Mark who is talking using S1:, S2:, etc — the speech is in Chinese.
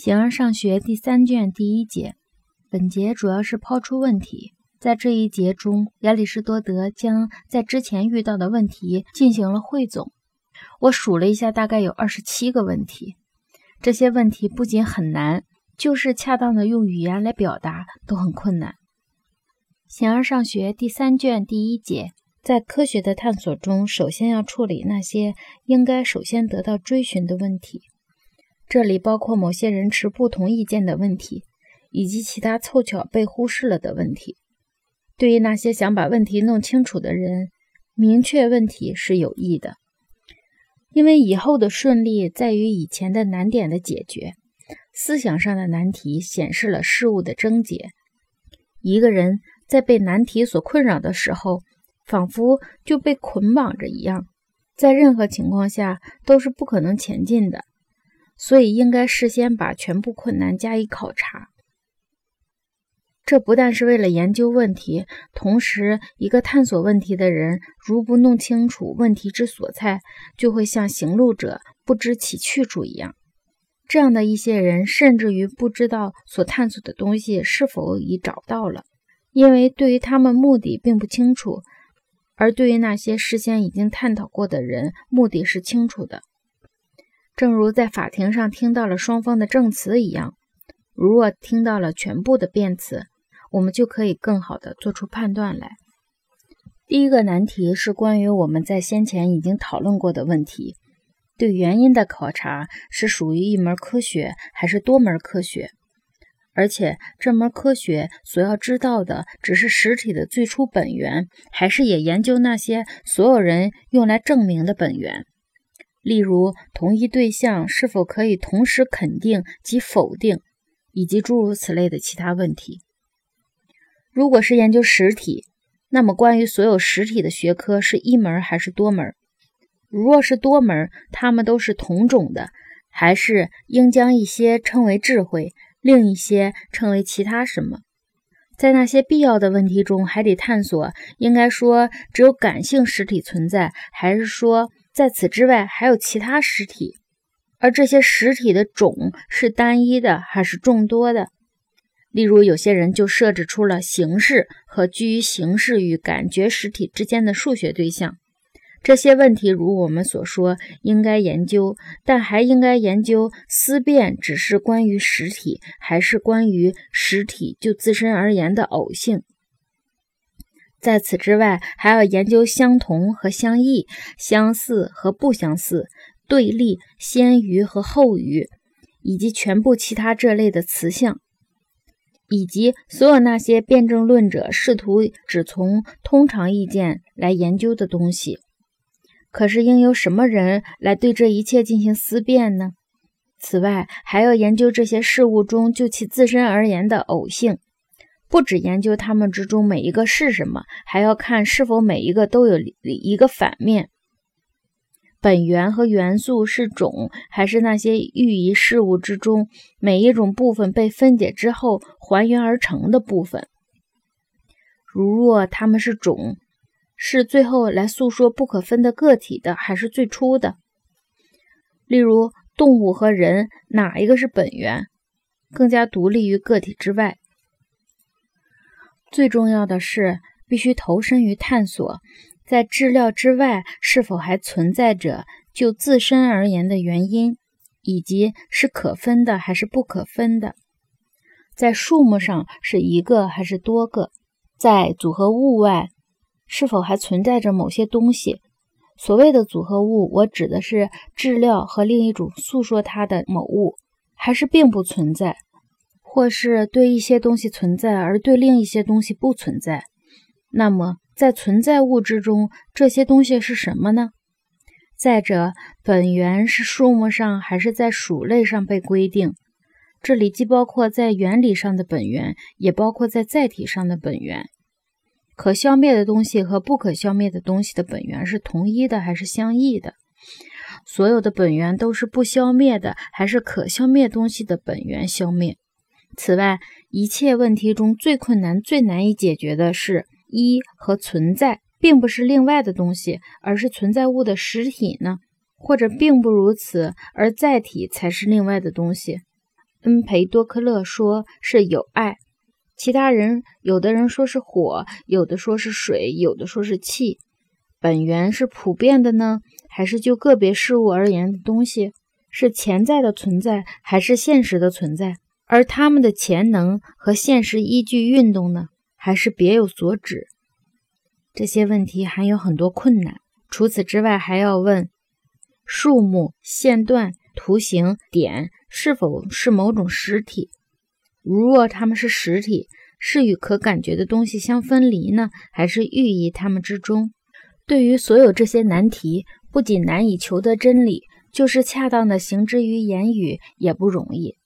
S1: 形而上学第三卷第一节，本节主要是抛出问题。在这一节中，亚里士多德将在之前遇到的问题进行了汇总。我数了一下，大概有二十七个问题。这些问题不仅很难，就是恰当的用语言来表达都很困难。形而上学第三卷第一节，在科学的探索中，首先要处理那些应该首先得到追寻的问题。这里包括某些人持不同意见的问题，以及其他凑巧被忽视了的问题。对于那些想把问题弄清楚的人，明确问题是有益的，因为以后的顺利在于以前的难点的解决。思想上的难题显示了事物的症结。一个人在被难题所困扰的时候，仿佛就被捆绑着一样，在任何情况下都是不可能前进的。所以，应该事先把全部困难加以考察。这不但是为了研究问题，同时，一个探索问题的人，如不弄清楚问题之所在，就会像行路者不知其去处一样。这样的一些人，甚至于不知道所探索的东西是否已找到了，因为对于他们目的并不清楚；而对于那些事先已经探讨过的人，目的是清楚的。正如在法庭上听到了双方的证词一样，如若听到了全部的辩词，我们就可以更好的做出判断来。第一个难题是关于我们在先前已经讨论过的问题：对原因的考察是属于一门科学还是多门科学？而且这门科学所要知道的只是实体的最初本源，还是也研究那些所有人用来证明的本源？例如，同一对象是否可以同时肯定及否定，以及诸如此类的其他问题。如果是研究实体，那么关于所有实体的学科是一门还是多门？如若是多门，它们都是同种的，还是应将一些称为智慧，另一些称为其他什么？在那些必要的问题中，还得探索：应该说只有感性实体存在，还是说？在此之外，还有其他实体，而这些实体的种是单一的还是众多的？例如，有些人就设置出了形式和居于形式与感觉实体之间的数学对象。这些问题，如我们所说，应该研究，但还应该研究思辨只是关于实体，还是关于实体就自身而言的偶性？在此之外，还要研究相同和相异、相似和不相似、对立、先于和后于，以及全部其他这类的词项，以及所有那些辩证论者试图只从通常意见来研究的东西。可是，应由什么人来对这一切进行思辨呢？此外，还要研究这些事物中就其自身而言的偶性。不只研究它们之中每一个是什么，还要看是否每一个都有一个反面。本源和元素是种，还是那些寓意事物之中每一种部分被分解之后还原而成的部分？如若它们是种，是最后来诉说不可分的个体的，还是最初的？例如，动物和人，哪一个是本源，更加独立于个体之外？最重要的是，必须投身于探索，在质料之外是否还存在着就自身而言的原因，以及是可分的还是不可分的。在数目上是一个还是多个？在组合物外是否还存在着某些东西？所谓的组合物，我指的是质料和另一种诉说它的某物，还是并不存在？或是对一些东西存在，而对另一些东西不存在。那么，在存在物之中，这些东西是什么呢？再者，本源是数目上还是在属类上被规定？这里既包括在原理上的本源，也包括在载体上的本源。可消灭的东西和不可消灭的东西的本源是同一的还是相异的？所有的本源都是不消灭的，还是可消灭东西的本源消灭？此外，一切问题中最困难、最难以解决的是一和存在，并不是另外的东西，而是存在物的实体呢？或者并不如此，而载体才是另外的东西？恩培多克勒说是有爱，其他人有的人说是火，有的说是水，有的说是气。本源是普遍的呢，还是就个别事物而言的东西？是潜在的存在，还是现实的存在？而他们的潜能和现实依据运动呢，还是别有所指？这些问题还有很多困难。除此之外，还要问：树木、线段、图形、点是否是某种实体？如若它们是实体，是与可感觉的东西相分离呢，还是寓意它们之中？对于所有这些难题，不仅难以求得真理，就是恰当的行之于言语也不容易。